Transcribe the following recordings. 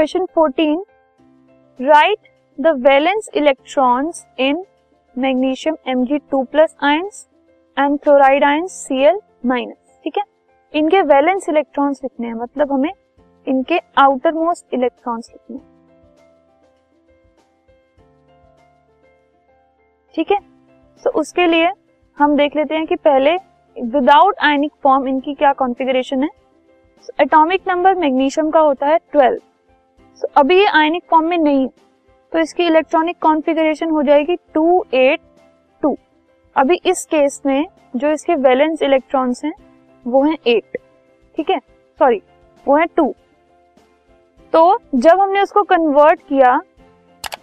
Question 14 write the valence electrons in magnesium Mg2 plus ions and chloride ions Cl minus ठीक है? इनके valence electrons लिखने हैं मतलब हमें इनके आउटर मोस्ट इलेक्ट्रॉन्स लिखने हैं। ठीक है? सो उसके लिए हम देख लेते हैं कि पहले विदाउट आयनिक फॉर्म इनकी क्या कॉन्फ़िगरेशन है? एटॉमिक नंबर मैग्नीशियम का होता है 12 सो अभी ये आयनिक फॉर्म में नहीं तो इसकी इलेक्ट्रॉनिक कॉन्फ़िगरेशन हो जाएगी 282 अभी इस केस में जो इसके वैलेंस इलेक्ट्रॉन्स हैं, वो हैं 8 ठीक है? सॉरी वो है 2 तो जब हमने उसको कन्वर्ट किया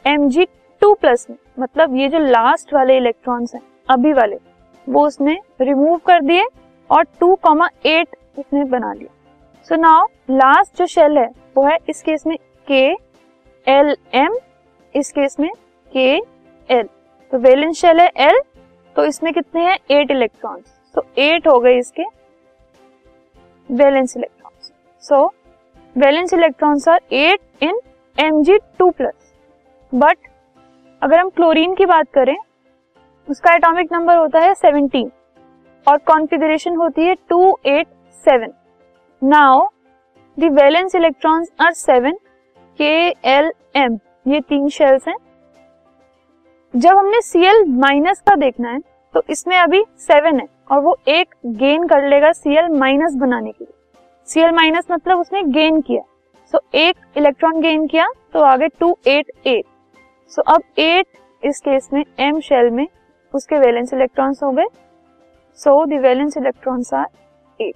एम जी टू प्लस में मतलब ये जो लास्ट वाले इलेक्ट्रॉन्स हैं, अभी वाले, वो उसने रिमूव कर दिए और टू कॉमा एट उसने बना लिया। सो नाउ लास्ट जो शेल है, वो है इस केस में के एल एम इस केस में के एल तो वेलेंस शेल है एल तो इसमें कितने हैं? एट इलेक्ट्रॉन्स तो एट हो गए इसके valence electrons so valence electrons are eight in M G two plus but अगर हम क्लोरीन की बात करें, उसका एटॉमिक नंबर होता है 17 और कॉन्फ़िगरेशन होती है 287 now the valence electrons are 7 K L M ये तीन शेल्स हैं। जब हमने Cl माइनस का देखना है तो इसमें अभी 7 है और वो एक गेन कर लेगा सी एल माइनस बनाने के लिए। Cl माइनस मतलब उसने गेन किया। सो so, एक इलेक्ट्रॉन गेन किया तो आगे 288 सो अब एट इस केस में एम शेल में उसके वैलेंस इलेक्ट्रॉन्स हो गए। So the valence electrons are eight